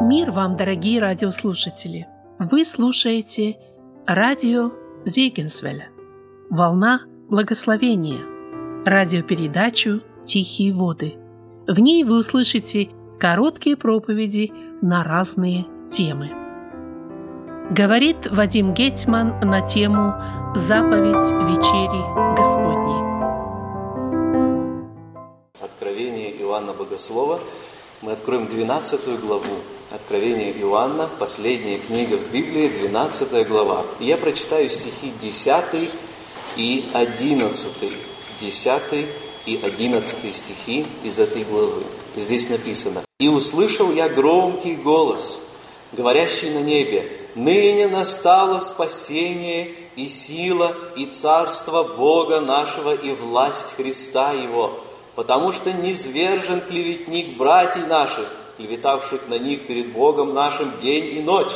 Мир вам, дорогие радиослушатели! Вы слушаете радио Зейгенсвеля «Волна благословения» радиопередачу «Тихие воды». В ней вы услышите короткие проповеди на разные темы. Говорит Вадим Гетман на тему «Заповедь вечери Господней». Откровение Иоанна Богослова. Мы откроем 12 главу. Откровение Иоанна, последняя книга в Библии, 12 глава. Я прочитаю стихи 10 и 11. 10 и 11 стихи из этой главы. Здесь написано. «И услышал я громкий голос, говорящий на небе, «Ныне настало спасение и сила, и царство Бога нашего, и власть Христа Его, потому что низвержен клеветник братьев наших, клеветавших на них перед Богом нашим день и ночь.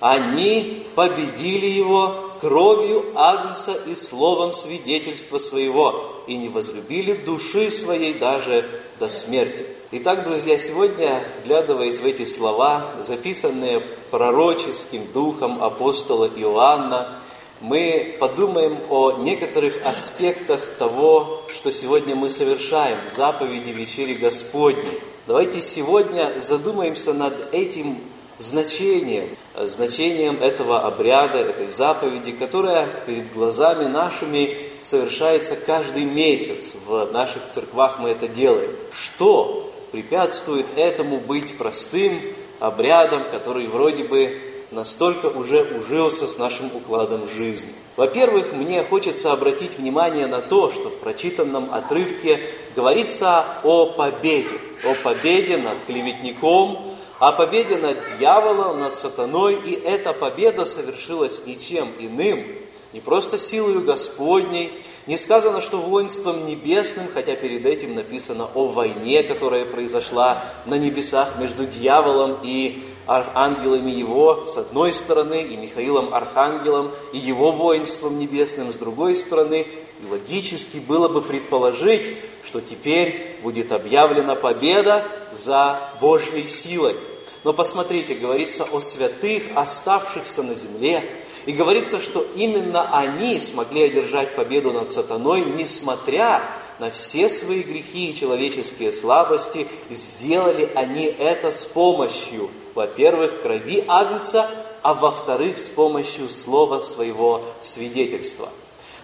Они победили его кровью Агнца и словом свидетельства своего, и не возлюбили души своей даже до смерти. Итак, друзья, сегодня, вглядываясь в эти слова, записанные пророческим духом апостола Иоанна, мы подумаем о некоторых аспектах того, что сегодня мы совершаем в заповеди вечери Господней. Давайте сегодня задумаемся над этим значением, значением этого обряда, этой заповеди, которая перед глазами нашими совершается каждый месяц. В наших церквах мы это делаем. Что препятствует этому быть простым обрядом, который вроде бы настолько уже ужился с нашим укладом жизни. Во-первых, мне хочется обратить внимание на то, что в прочитанном отрывке говорится о победе, о победе над клеветником, о победе над дьяволом, над сатаной, и эта победа совершилась ничем иным, не просто силою Господней, не сказано, что воинством небесным, хотя перед этим написано о войне, которая произошла на небесах между дьяволом и ангелами его с одной стороны, и Михаилом Архангелом, и его воинством небесным с другой стороны. И логически было бы предположить, что теперь будет объявлена победа за Божьей силой. Но посмотрите, говорится о святых, оставшихся на земле, и говорится, что именно они смогли одержать победу над сатаной, несмотря на все свои грехи и человеческие слабости, сделали они это с помощью, во-первых, крови Агнца, а во-вторых, с помощью слова своего свидетельства.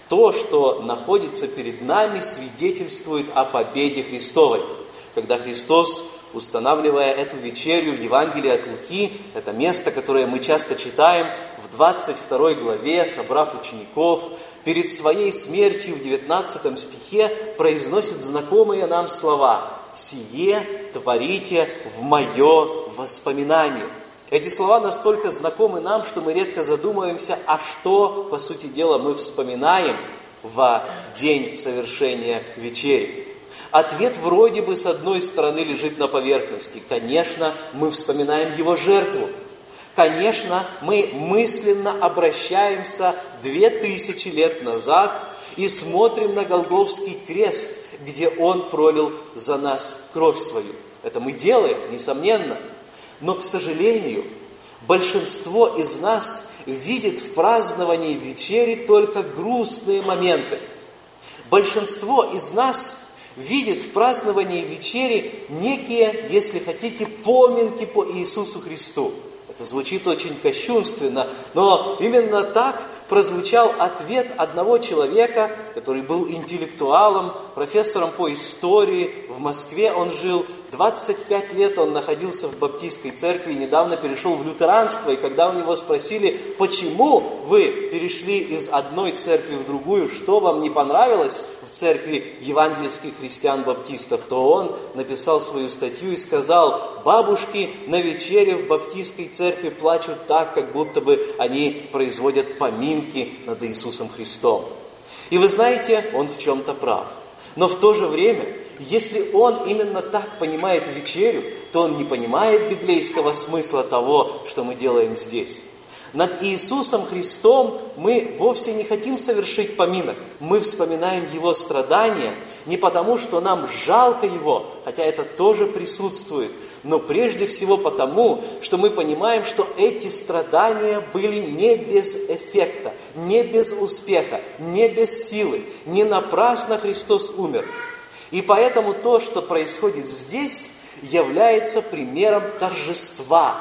То, что находится перед нами, свидетельствует о победе Христовой. Когда Христос устанавливая эту вечерю в Евангелии от Луки, это место, которое мы часто читаем в 22 главе, собрав учеников, перед своей смертью в 19 стихе произносит знакомые нам слова «Сие творите в мое воспоминание». Эти слова настолько знакомы нам, что мы редко задумываемся, а что, по сути дела, мы вспоминаем в день совершения вечери. Ответ вроде бы с одной стороны лежит на поверхности. Конечно, мы вспоминаем его жертву. Конечно, мы мысленно обращаемся две тысячи лет назад и смотрим на Голговский крест, где Он пролил за нас кровь свою. Это мы делаем, несомненно. Но, к сожалению, большинство из нас видит в праздновании вечери только грустные моменты. Большинство из нас видит в праздновании вечери некие, если хотите, поминки по Иисусу Христу. Это звучит очень кощунственно, но именно так прозвучал ответ одного человека, который был интеллектуалом, профессором по истории. В Москве он жил 25 лет, он находился в баптистской церкви, недавно перешел в лютеранство. И когда у него спросили, почему вы перешли из одной церкви в другую, что вам не понравилось в церкви евангельских христиан-баптистов, то он написал свою статью и сказал, бабушки на вечере в баптистской церкви плачут так, как будто бы они производят помин поминки над Иисусом Христом. И вы знаете, он в чем-то прав. Но в то же время, если он именно так понимает вечерю, то он не понимает библейского смысла того, что мы делаем здесь. Над Иисусом Христом мы вовсе не хотим совершить поминок. Мы вспоминаем Его страдания не потому, что нам жалко Его, хотя это тоже присутствует, но прежде всего потому, что мы понимаем, что эти страдания были не без эффекта, не без успеха, не без силы. Не напрасно Христос умер. И поэтому то, что происходит здесь, является примером торжества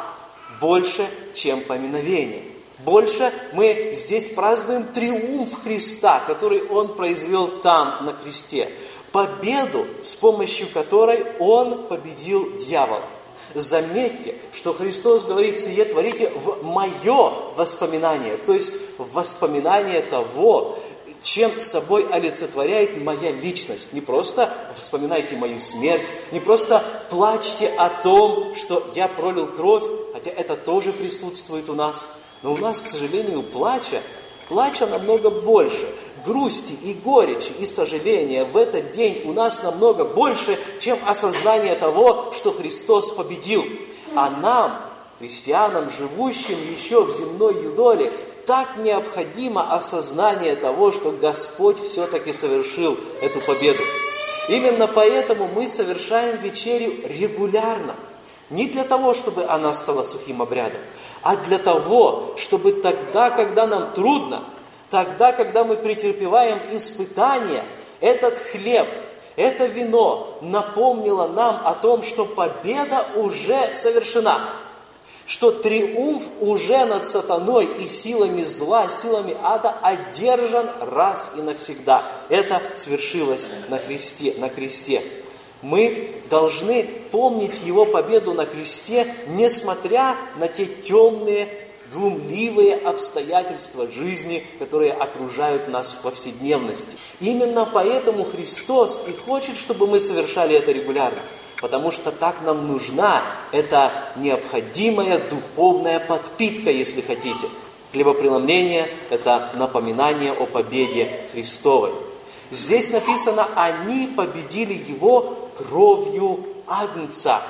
больше, чем поминовение. Больше мы здесь празднуем триумф Христа, который Он произвел там, на кресте. Победу, с помощью которой Он победил дьявола. Заметьте, что Христос говорит, сие творите в мое воспоминание, то есть в воспоминание того, чем собой олицетворяет моя личность. Не просто вспоминайте мою смерть, не просто плачьте о том, что я пролил кровь, хотя это тоже присутствует у нас. Но у нас, к сожалению, плача, плача намного больше. Грусти и горечи и сожаления в этот день у нас намного больше, чем осознание того, что Христос победил. А нам, христианам, живущим еще в земной юдоле, так необходимо осознание того, что Господь все-таки совершил эту победу. Именно поэтому мы совершаем вечерю регулярно. Не для того, чтобы она стала сухим обрядом, а для того, чтобы тогда, когда нам трудно, тогда, когда мы претерпеваем испытания, этот хлеб, это вино напомнило нам о том, что победа уже совершена – что триумф уже над сатаной и силами зла, силами ада одержан раз и навсегда. Это свершилось на кресте. На кресте. Мы должны помнить его победу на кресте, несмотря на те темные, глумливые обстоятельства жизни, которые окружают нас в повседневности. Именно поэтому Христос и хочет, чтобы мы совершали это регулярно потому что так нам нужна эта необходимая духовная подпитка, если хотите. Хлебопреломление – это напоминание о победе Христовой. Здесь написано, они победили его кровью Агнца.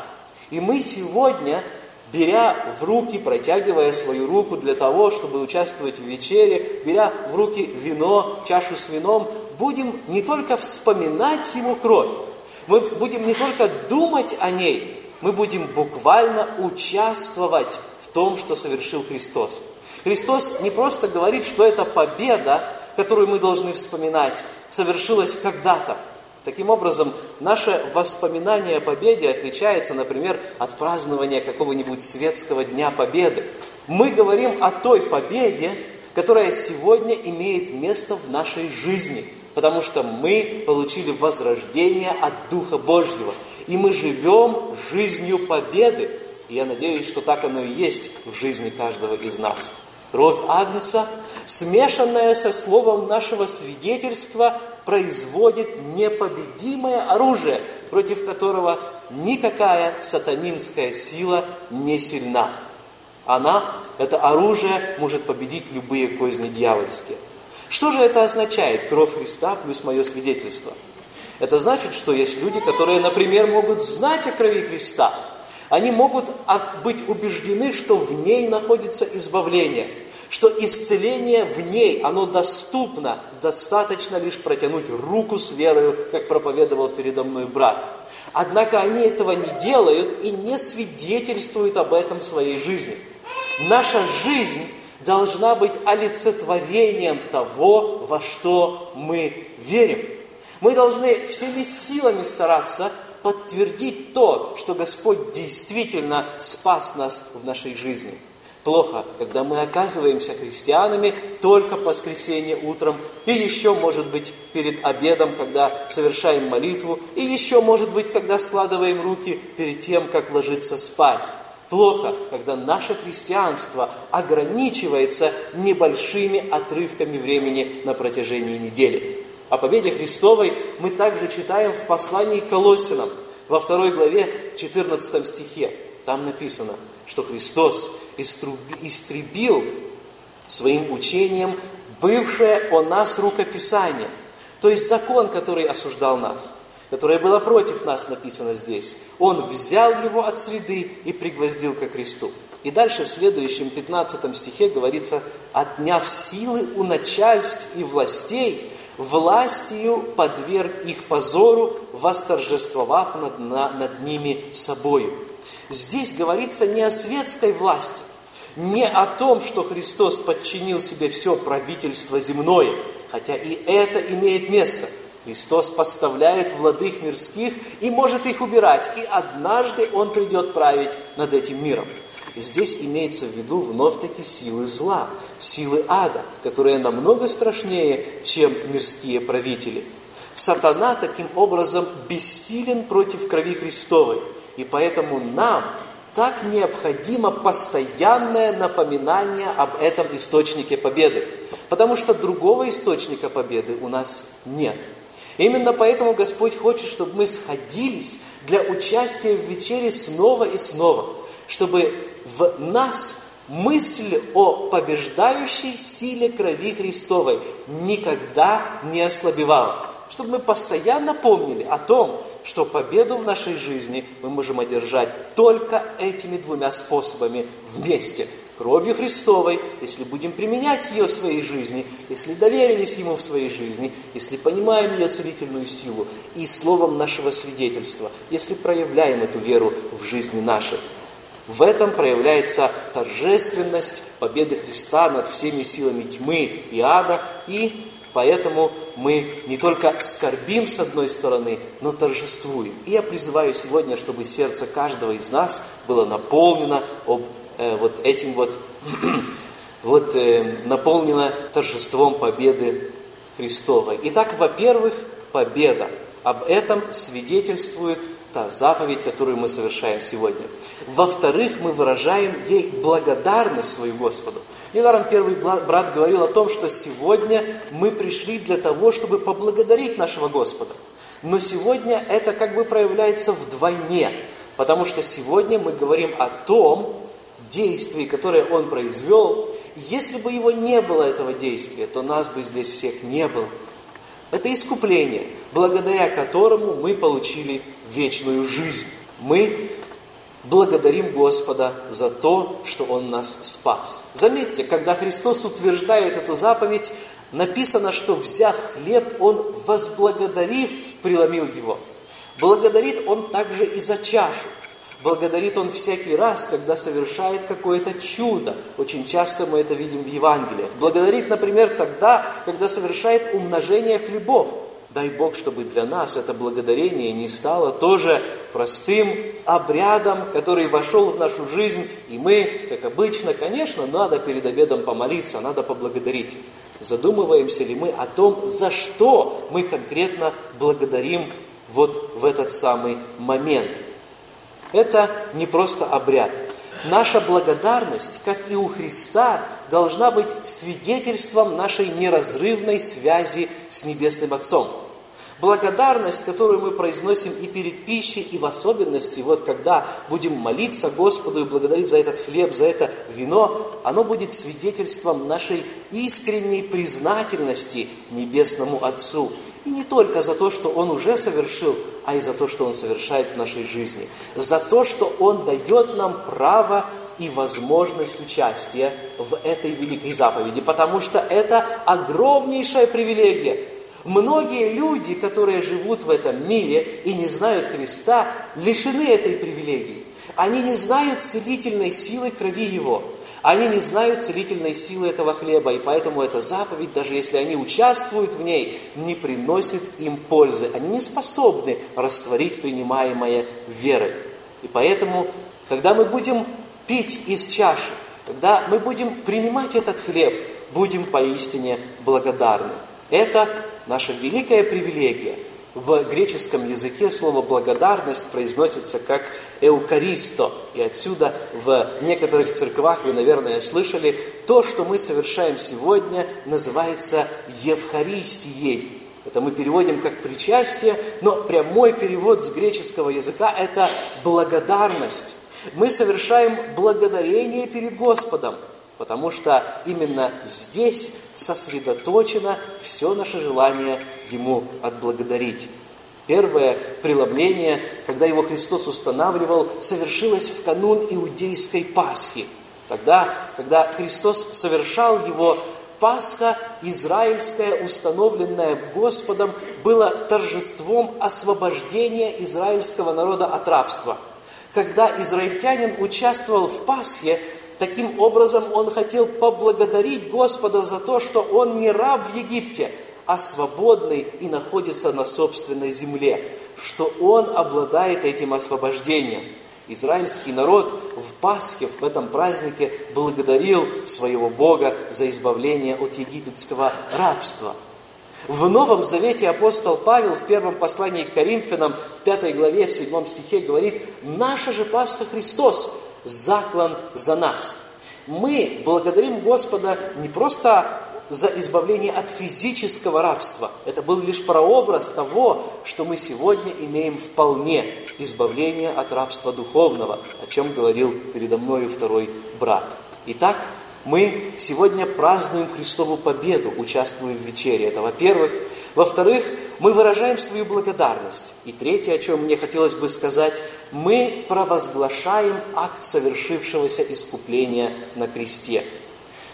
И мы сегодня, беря в руки, протягивая свою руку для того, чтобы участвовать в вечере, беря в руки вино, чашу с вином, будем не только вспоминать его кровь, мы будем не только думать о ней, мы будем буквально участвовать в том, что совершил Христос. Христос не просто говорит, что эта победа, которую мы должны вспоминать, совершилась когда-то. Таким образом, наше воспоминание о победе отличается, например, от празднования какого-нибудь светского Дня Победы. Мы говорим о той победе, которая сегодня имеет место в нашей жизни – потому что мы получили возрождение от Духа Божьего. И мы живем жизнью победы. И я надеюсь, что так оно и есть в жизни каждого из нас. Кровь Агнца, смешанная со словом нашего свидетельства, производит непобедимое оружие, против которого никакая сатанинская сила не сильна. Она, это оружие, может победить любые козни дьявольские. Что же это означает, кровь Христа плюс мое свидетельство? Это значит, что есть люди, которые, например, могут знать о крови Христа. Они могут быть убеждены, что в ней находится избавление, что исцеление в ней, оно доступно, достаточно лишь протянуть руку с верою, как проповедовал передо мной брат. Однако они этого не делают и не свидетельствуют об этом в своей жизни. Наша жизнь должна быть олицетворением того, во что мы верим. Мы должны всеми силами стараться подтвердить то, что Господь действительно спас нас в нашей жизни. Плохо, когда мы оказываемся христианами только по воскресенье утром, и еще, может быть, перед обедом, когда совершаем молитву, и еще, может быть, когда складываем руки перед тем, как ложиться спать. Плохо, когда наше христианство ограничивается небольшими отрывками времени на протяжении недели. О победе Христовой мы также читаем в послании к Колоссянам, во второй главе, 14 стихе. Там написано, что Христос истребил своим учением бывшее о нас рукописание, то есть закон, который осуждал нас – которое было против нас, написано здесь. Он взял его от среды и пригвоздил ко кресту. И дальше в следующем 15 стихе говорится, «Отняв силы у начальств и властей, властью подверг их позору, восторжествовав над, на, над ними собою». Здесь говорится не о светской власти, не о том, что Христос подчинил себе все правительство земное, хотя и это имеет место. Христос подставляет владых мирских и может их убирать, и однажды Он придет править над этим миром. Здесь имеется в виду вновь-таки силы зла, силы ада, которые намного страшнее, чем мирские правители. Сатана таким образом бессилен против крови Христовой, и поэтому нам так необходимо постоянное напоминание об этом источнике победы, потому что другого источника победы у нас нет. Именно поэтому Господь хочет, чтобы мы сходились для участия в вечере снова и снова, чтобы в нас мысль о побеждающей силе крови Христовой никогда не ослабевала. Чтобы мы постоянно помнили о том, что победу в нашей жизни мы можем одержать только этими двумя способами вместе. Кровью Христовой, если будем применять ее в своей жизни, если доверились Ему в своей жизни, если понимаем ее целительную силу, и словом нашего свидетельства, если проявляем эту веру в жизни нашей. В этом проявляется торжественность победы Христа над всеми силами тьмы и ада, и поэтому мы не только скорбим с одной стороны, но торжествуем. И я призываю сегодня, чтобы сердце каждого из нас было наполнено об, э, вот этим вот, вот э, наполнено торжеством победы Христовой. Итак, во-первых, победа. Об этом свидетельствует та заповедь, которую мы совершаем сегодня. Во-вторых, мы выражаем ей благодарность свою Господу. Недаром первый брат говорил о том, что сегодня мы пришли для того, чтобы поблагодарить нашего Господа. Но сегодня это как бы проявляется вдвойне, потому что сегодня мы говорим о том действии, которое Он произвел. Если бы его не было, этого действия, то нас бы здесь всех не было. Это искупление, благодаря которому мы получили вечную жизнь. Мы благодарим Господа за то, что Он нас спас. Заметьте, когда Христос утверждает эту заповедь, написано, что взяв хлеб, Он, возблагодарив, преломил его. Благодарит Он также и за чашу. Благодарит Он всякий раз, когда совершает какое-то чудо. Очень часто мы это видим в Евангелиях. Благодарит, например, тогда, когда совершает умножение хлебов. Дай Бог, чтобы для нас это благодарение не стало тоже простым обрядом, который вошел в нашу жизнь, и мы, как обычно, конечно, надо перед обедом помолиться, надо поблагодарить. Задумываемся ли мы о том, за что мы конкретно благодарим вот в этот самый момент. Это не просто обряд. Наша благодарность, как и у Христа, должна быть свидетельством нашей неразрывной связи с Небесным Отцом. Благодарность, которую мы произносим и перед пищей, и в особенности, вот когда будем молиться Господу и благодарить за этот хлеб, за это вино, оно будет свидетельством нашей искренней признательности Небесному Отцу. И не только за то, что Он уже совершил, а и за то, что Он совершает в нашей жизни. За то, что Он дает нам право и возможность участия в этой великой заповеди, потому что это огромнейшая привилегия – Многие люди, которые живут в этом мире и не знают Христа, лишены этой привилегии. Они не знают целительной силы крови Его. Они не знают целительной силы этого хлеба, и поэтому эта заповедь, даже если они участвуют в ней, не приносит им пользы. Они не способны растворить принимаемое верой. И поэтому, когда мы будем пить из чаши, когда мы будем принимать этот хлеб, будем поистине благодарны. Это наша великая привилегия. В греческом языке слово «благодарность» произносится как «эукаристо». И отсюда в некоторых церквах, вы, наверное, слышали, то, что мы совершаем сегодня, называется Евхаристией. Это мы переводим как причастие, но прямой перевод с греческого языка – это благодарность. Мы совершаем благодарение перед Господом – Потому что именно здесь сосредоточено все наше желание Ему отблагодарить. Первое преломление, когда его Христос устанавливал, совершилось в канун иудейской Пасхи. Тогда, когда Христос совершал его, Пасха израильская, установленная Господом, была торжеством освобождения израильского народа от рабства. Когда израильтянин участвовал в Пасхе, таким образом он хотел поблагодарить Господа за то, что он не раб в Египте – а свободный и находится на собственной земле, что он обладает этим освобождением. Израильский народ в Пасхе, в этом празднике, благодарил своего Бога за избавление от египетского рабства. В Новом Завете апостол Павел в первом послании к Коринфянам, в пятой главе, в седьмом стихе говорит, «Наша же Пасха Христос, заклан за нас». Мы благодарим Господа не просто за избавление от физического рабства. Это был лишь прообраз того, что мы сегодня имеем вполне избавление от рабства духовного, о чем говорил передо мною второй брат. Итак, мы сегодня празднуем Христову победу, участвуя в вечере. Это во-первых. Во-вторых, мы выражаем свою благодарность. И третье, о чем мне хотелось бы сказать, мы провозглашаем акт совершившегося искупления на кресте –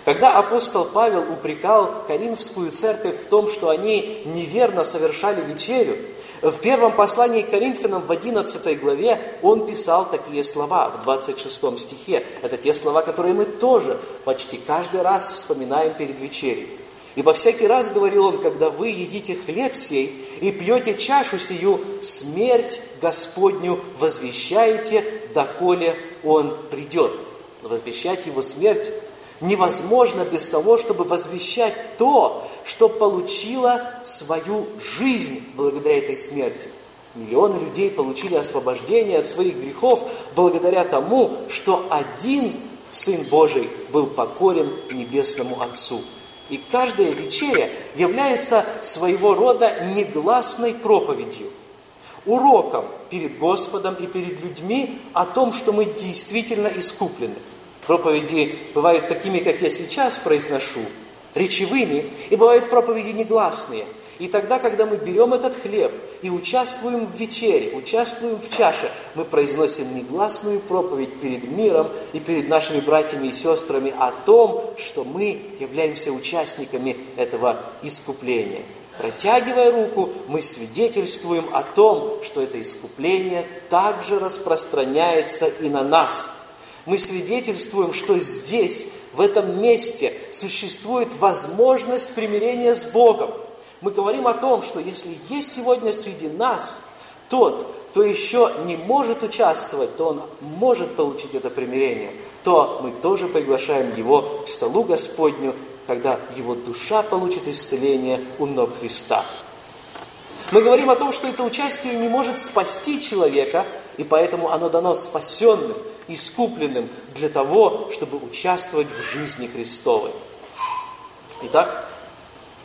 когда апостол Павел упрекал Коринфскую церковь в том, что они неверно совершали вечерю, в первом послании к Коринфянам в 11 главе он писал такие слова в 26 стихе. Это те слова, которые мы тоже почти каждый раз вспоминаем перед вечерей. Ибо всякий раз, говорил он, когда вы едите хлеб сей и пьете чашу сию, смерть Господню возвещаете, доколе Он придет. Возвещать Его смерть невозможно без того, чтобы возвещать то, что получило свою жизнь благодаря этой смерти. Миллионы людей получили освобождение от своих грехов благодаря тому, что один Сын Божий был покорен Небесному Отцу. И каждая вечеря является своего рода негласной проповедью, уроком перед Господом и перед людьми о том, что мы действительно искуплены – Проповеди бывают такими, как я сейчас произношу, речевыми, и бывают проповеди негласные. И тогда, когда мы берем этот хлеб и участвуем в вечере, участвуем в чаше, мы произносим негласную проповедь перед миром и перед нашими братьями и сестрами о том, что мы являемся участниками этого искупления. Протягивая руку, мы свидетельствуем о том, что это искупление также распространяется и на нас – мы свидетельствуем, что здесь, в этом месте, существует возможность примирения с Богом. Мы говорим о том, что если есть сегодня среди нас тот, кто еще не может участвовать, то он может получить это примирение, то мы тоже приглашаем его к столу Господню, когда его душа получит исцеление у ног Христа. Мы говорим о том, что это участие не может спасти человека, и поэтому оно дано спасенным – искупленным для того, чтобы участвовать в жизни Христовой. Итак,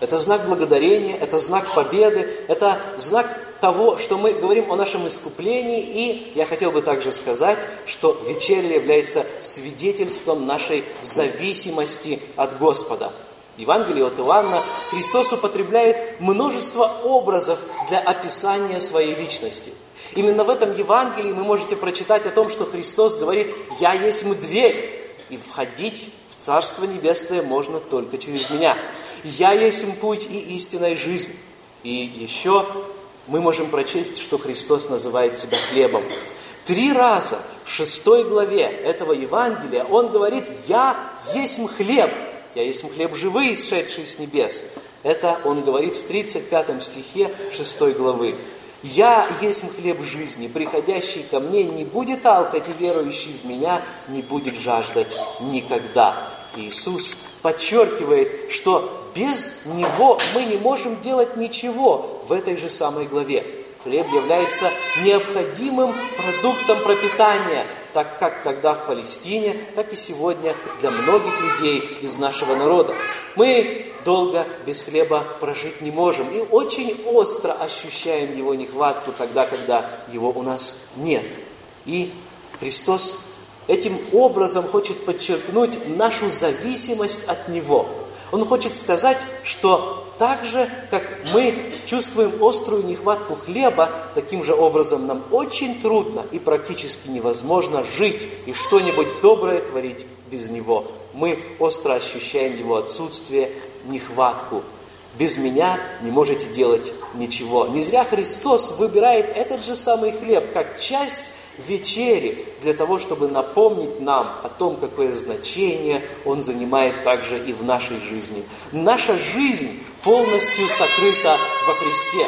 это знак благодарения, это знак победы, это знак того, что мы говорим о нашем искуплении, и я хотел бы также сказать, что вечеря является свидетельством нашей зависимости от Господа. В Евангелии от Иоанна Христос употребляет множество образов для описания своей личности – Именно в этом Евангелии вы можете прочитать о том, что Христос говорит, «Я есть дверь, и входить в Царство Небесное можно только через Меня. Я есть путь и истинная жизнь». И еще мы можем прочесть, что Христос называет себя хлебом. Три раза в шестой главе этого Евангелия Он говорит, «Я есть хлеб, я есть хлеб живый, исшедший с небес». Это Он говорит в 35 стихе 6 главы. «Я есть хлеб жизни, приходящий ко мне не будет алкать, и верующий в меня не будет жаждать никогда». Иисус подчеркивает, что без Него мы не можем делать ничего в этой же самой главе. Хлеб является необходимым продуктом пропитания, так как тогда в Палестине, так и сегодня для многих людей из нашего народа. Мы долго без хлеба прожить не можем. И очень остро ощущаем его нехватку тогда, когда его у нас нет. И Христос этим образом хочет подчеркнуть нашу зависимость от Него. Он хочет сказать, что так же, как мы чувствуем острую нехватку хлеба, таким же образом нам очень трудно и практически невозможно жить и что-нибудь доброе творить без него. Мы остро ощущаем его отсутствие, нехватку. Без меня не можете делать ничего. Не зря Христос выбирает этот же самый хлеб, как часть вечери, для того, чтобы напомнить нам о том, какое значение он занимает также и в нашей жизни. Наша жизнь полностью сокрыта во Христе.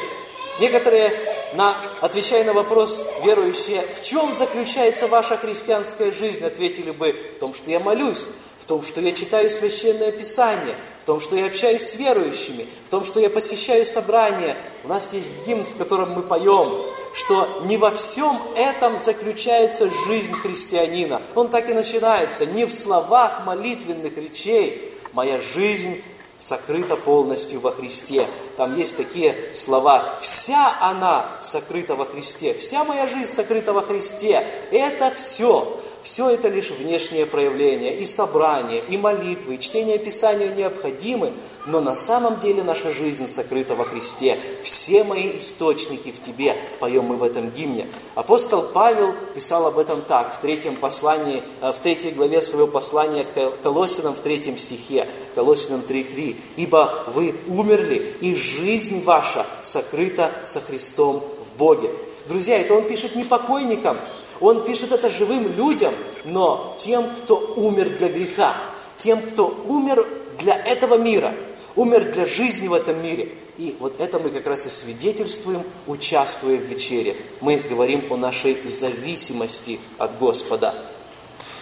Некоторые, на, отвечая на вопрос верующие, в чем заключается ваша христианская жизнь, ответили бы, в том, что я молюсь, том, что я читаю Священное Писание, в том, что я общаюсь с верующими, в том, что я посещаю собрания. У нас есть гимн, в котором мы поем, что не во всем этом заключается жизнь христианина. Он так и начинается, не в словах молитвенных речей. Моя жизнь сокрыта полностью во Христе. Там есть такие слова. Вся она сокрыта во Христе. Вся моя жизнь сокрыта во Христе. Это все. Все это лишь внешнее проявление, и собрание, и молитвы, и чтение Писания необходимы, но на самом деле наша жизнь сокрыта во Христе. Все мои источники в Тебе, поем мы в этом гимне. Апостол Павел писал об этом так, в третьем послании, э, в третьей главе своего послания к Колосинам, в третьем стихе, Колосинам 3.3. «Ибо вы умерли, и жизнь ваша сокрыта со Христом в Боге». Друзья, это он пишет не покойникам, он пишет это живым людям, но тем, кто умер для греха, тем, кто умер для этого мира, умер для жизни в этом мире. И вот это мы как раз и свидетельствуем, участвуя в вечере. Мы говорим о нашей зависимости от Господа.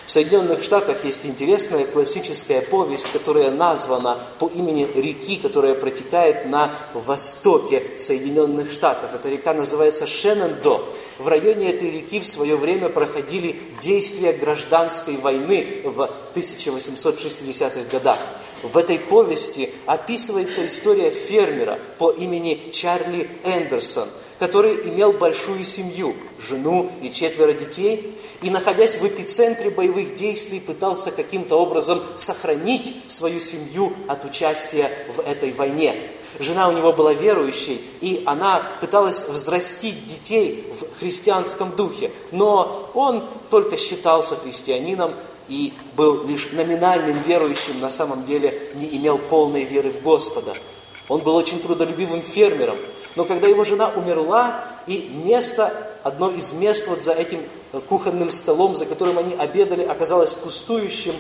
В Соединенных Штатах есть интересная классическая повесть, которая названа по имени реки, которая протекает на востоке Соединенных Штатов. Эта река называется Шеннендо. В районе этой реки в свое время проходили действия гражданской войны в 1860-х годах. В этой повести описывается история фермера по имени Чарли Эндерсон – который имел большую семью, жену и четверо детей, и, находясь в эпицентре боевых действий, пытался каким-то образом сохранить свою семью от участия в этой войне. Жена у него была верующей, и она пыталась взрастить детей в христианском духе, но он только считался христианином и был лишь номинальным верующим, на самом деле не имел полной веры в Господа. Он был очень трудолюбивым фермером, но когда его жена умерла, и место, одно из мест вот за этим кухонным столом, за которым они обедали, оказалось пустующим,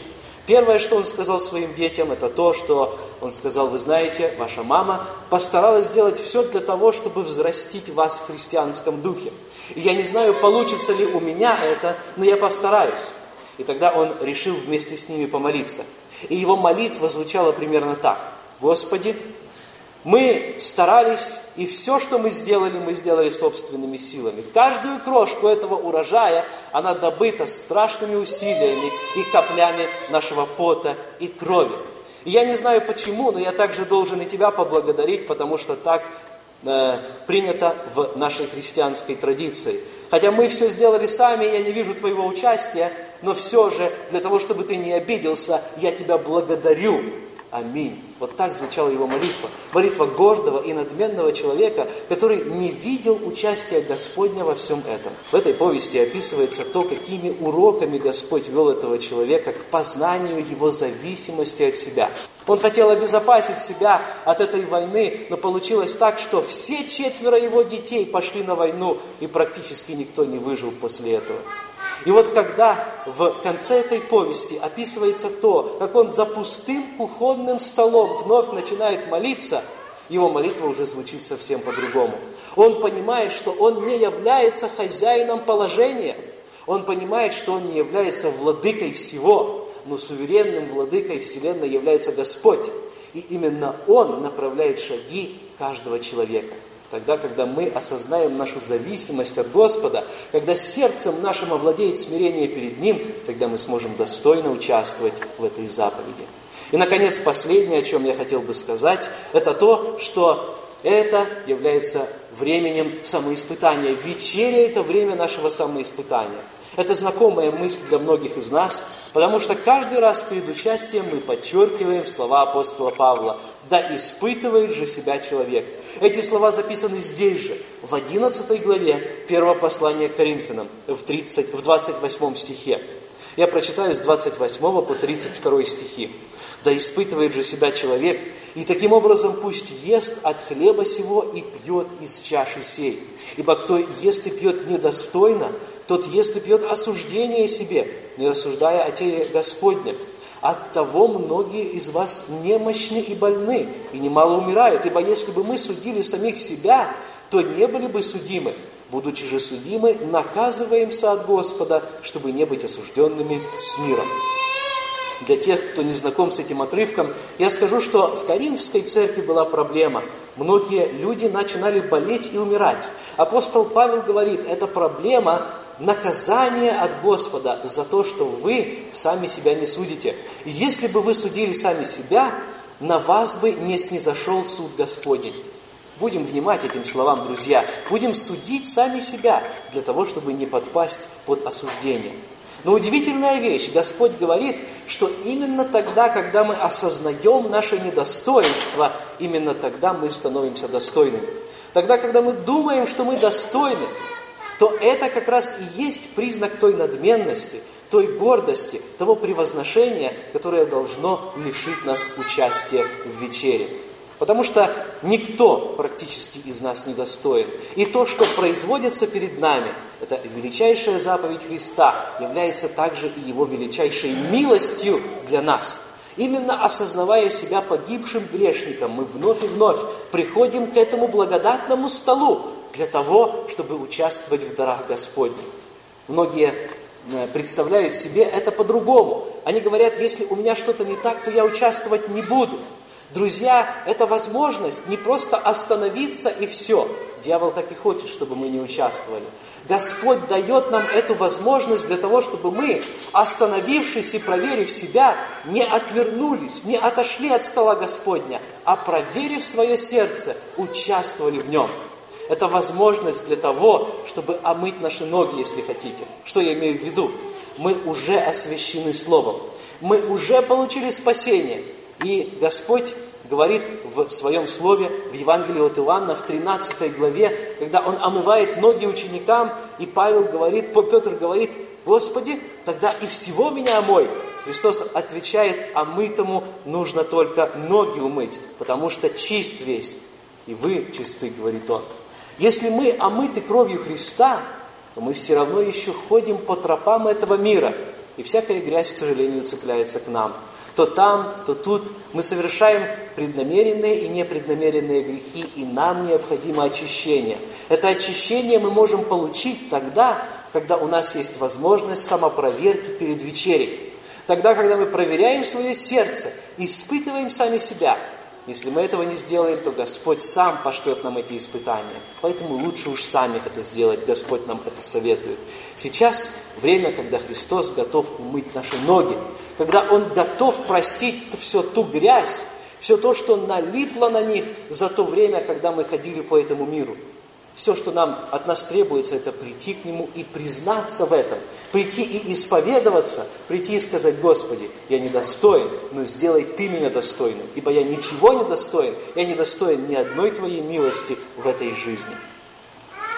Первое, что он сказал своим детям, это то, что он сказал, вы знаете, ваша мама постаралась сделать все для того, чтобы взрастить вас в христианском духе. И я не знаю, получится ли у меня это, но я постараюсь. И тогда он решил вместе с ними помолиться. И его молитва звучала примерно так. Господи, мы старались, и все, что мы сделали, мы сделали собственными силами. Каждую крошку этого урожая, она добыта страшными усилиями и каплями нашего пота и крови. И я не знаю почему, но я также должен и тебя поблагодарить, потому что так э, принято в нашей христианской традиции. Хотя мы все сделали сами, я не вижу твоего участия, но все же, для того, чтобы ты не обиделся, я тебя благодарю. Аминь. Вот так звучала его молитва. Молитва гордого и надменного человека, который не видел участия Господня во всем этом. В этой повести описывается то, какими уроками Господь вел этого человека к познанию его зависимости от себя. Он хотел обезопасить себя от этой войны, но получилось так, что все четверо его детей пошли на войну, и практически никто не выжил после этого. И вот когда в конце этой повести описывается то, как он за пустым кухонным столом вновь начинает молиться, его молитва уже звучит совсем по-другому. Он понимает, что он не является хозяином положения. Он понимает, что он не является владыкой всего, но суверенным владыкой Вселенной является Господь. И именно Он направляет шаги каждого человека. Тогда, когда мы осознаем нашу зависимость от Господа, когда сердцем нашим овладеет смирение перед Ним, тогда мы сможем достойно участвовать в этой заповеди. И, наконец, последнее, о чем я хотел бы сказать, это то, что это является временем самоиспытания. Вечеря – это время нашего самоиспытания. Это знакомая мысль для многих из нас, потому что каждый раз перед участием мы подчеркиваем слова апостола Павла «Да испытывает же себя человек». Эти слова записаны здесь же, в 11 главе первого послания к Коринфянам, в, 30, в 28 стихе. Я прочитаю с 28 по 32 стихи. «Да испытывает же себя человек, и таким образом пусть ест от хлеба сего и пьет из чаши сей. Ибо кто ест и пьет недостойно, тот ест и пьет осуждение себе, не рассуждая о теле Господнем. От того многие из вас немощны и больны, и немало умирают. Ибо если бы мы судили самих себя, то не были бы судимы. Будучи же судимы, наказываемся от Господа, чтобы не быть осужденными с миром. Для тех, кто не знаком с этим отрывком, я скажу, что в Коринфской церкви была проблема. Многие люди начинали болеть и умирать. Апостол Павел говорит, это проблема наказания от Господа за то, что вы сами себя не судите. Если бы вы судили сами себя, на вас бы не снизошел суд Господень. Будем внимать этим словам, друзья. Будем судить сами себя для того, чтобы не подпасть под осуждение. Но удивительная вещь, Господь говорит, что именно тогда, когда мы осознаем наше недостоинство, именно тогда мы становимся достойными. Тогда, когда мы думаем, что мы достойны, то это как раз и есть признак той надменности, той гордости, того превозношения, которое должно лишить нас участия в вечере. Потому что никто практически из нас не достоин. И то, что производится перед нами, это величайшая заповедь Христа, является также и Его величайшей милостью для нас. Именно осознавая себя погибшим грешником, мы вновь и вновь приходим к этому благодатному столу для того, чтобы участвовать в дарах Господних. Многие э, представляют себе это по-другому. Они говорят, если у меня что-то не так, то я участвовать не буду. Друзья, это возможность не просто остановиться и все. Дьявол так и хочет, чтобы мы не участвовали. Господь дает нам эту возможность для того, чтобы мы, остановившись и проверив себя, не отвернулись, не отошли от стола Господня, а проверив свое сердце, участвовали в нем. Это возможность для того, чтобы омыть наши ноги, если хотите. Что я имею в виду? Мы уже освящены Словом. Мы уже получили спасение – и Господь говорит в своем слове в Евангелии от Иоанна в 13 главе, когда Он омывает ноги ученикам, и Павел говорит, Петр говорит, Господи, тогда и всего меня омой. Христос отвечает, а мытому нужно только ноги умыть, потому что чист весь, и вы чисты, говорит Он. Если мы омыты кровью Христа, то мы все равно еще ходим по тропам этого мира, и всякая грязь, к сожалению, цепляется к нам – то там, то тут мы совершаем преднамеренные и непреднамеренные грехи, и нам необходимо очищение. Это очищение мы можем получить тогда, когда у нас есть возможность самопроверки перед вечерей. Тогда, когда мы проверяем свое сердце, испытываем сами себя – если мы этого не сделаем, то Господь сам пошлет нам эти испытания. Поэтому лучше уж сами это сделать. Господь нам это советует. Сейчас время, когда Христос готов умыть наши ноги, когда Он готов простить всю ту грязь, все то, что налипло на них за то время, когда мы ходили по этому миру. Все, что нам от нас требуется, это прийти к Нему и признаться в этом. Прийти и исповедоваться, прийти и сказать, Господи, я недостоин, но сделай Ты меня достойным, ибо я ничего не достоин, я не достоин ни одной Твоей милости в этой жизни.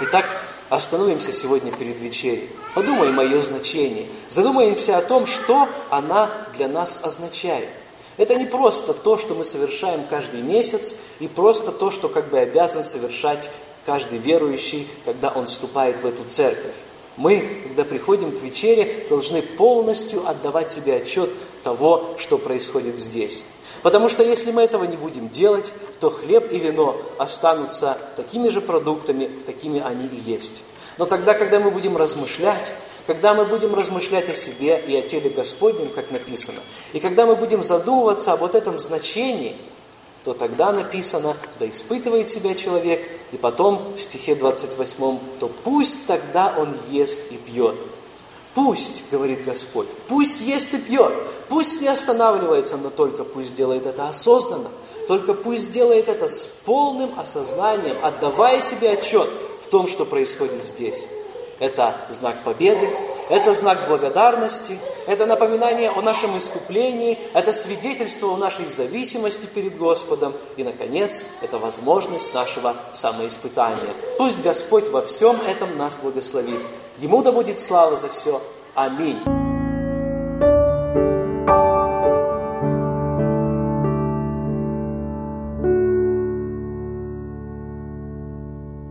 Итак, остановимся сегодня перед вечерей. Подумаем о ее значении. Задумаемся о том, что она для нас означает. Это не просто то, что мы совершаем каждый месяц, и просто то, что как бы обязан совершать каждый верующий, когда он вступает в эту церковь. Мы, когда приходим к вечере, должны полностью отдавать себе отчет того, что происходит здесь. Потому что если мы этого не будем делать, то хлеб и вино останутся такими же продуктами, какими они и есть. Но тогда, когда мы будем размышлять, когда мы будем размышлять о себе и о теле Господнем, как написано, и когда мы будем задумываться об вот этом значении – то тогда написано, да испытывает себя человек, и потом в стихе 28, то пусть тогда он ест и пьет. Пусть, говорит Господь, пусть ест и пьет, пусть не останавливается, но только пусть делает это осознанно. только пусть делает это с полным осознанием, отдавая себе отчет в том, что происходит здесь. Это знак победы, это знак благодарности, это напоминание о нашем искуплении, это свидетельство о нашей зависимости перед Господом и, наконец, это возможность нашего самоиспытания. Пусть Господь во всем этом нас благословит. Ему да будет слава за все. Аминь.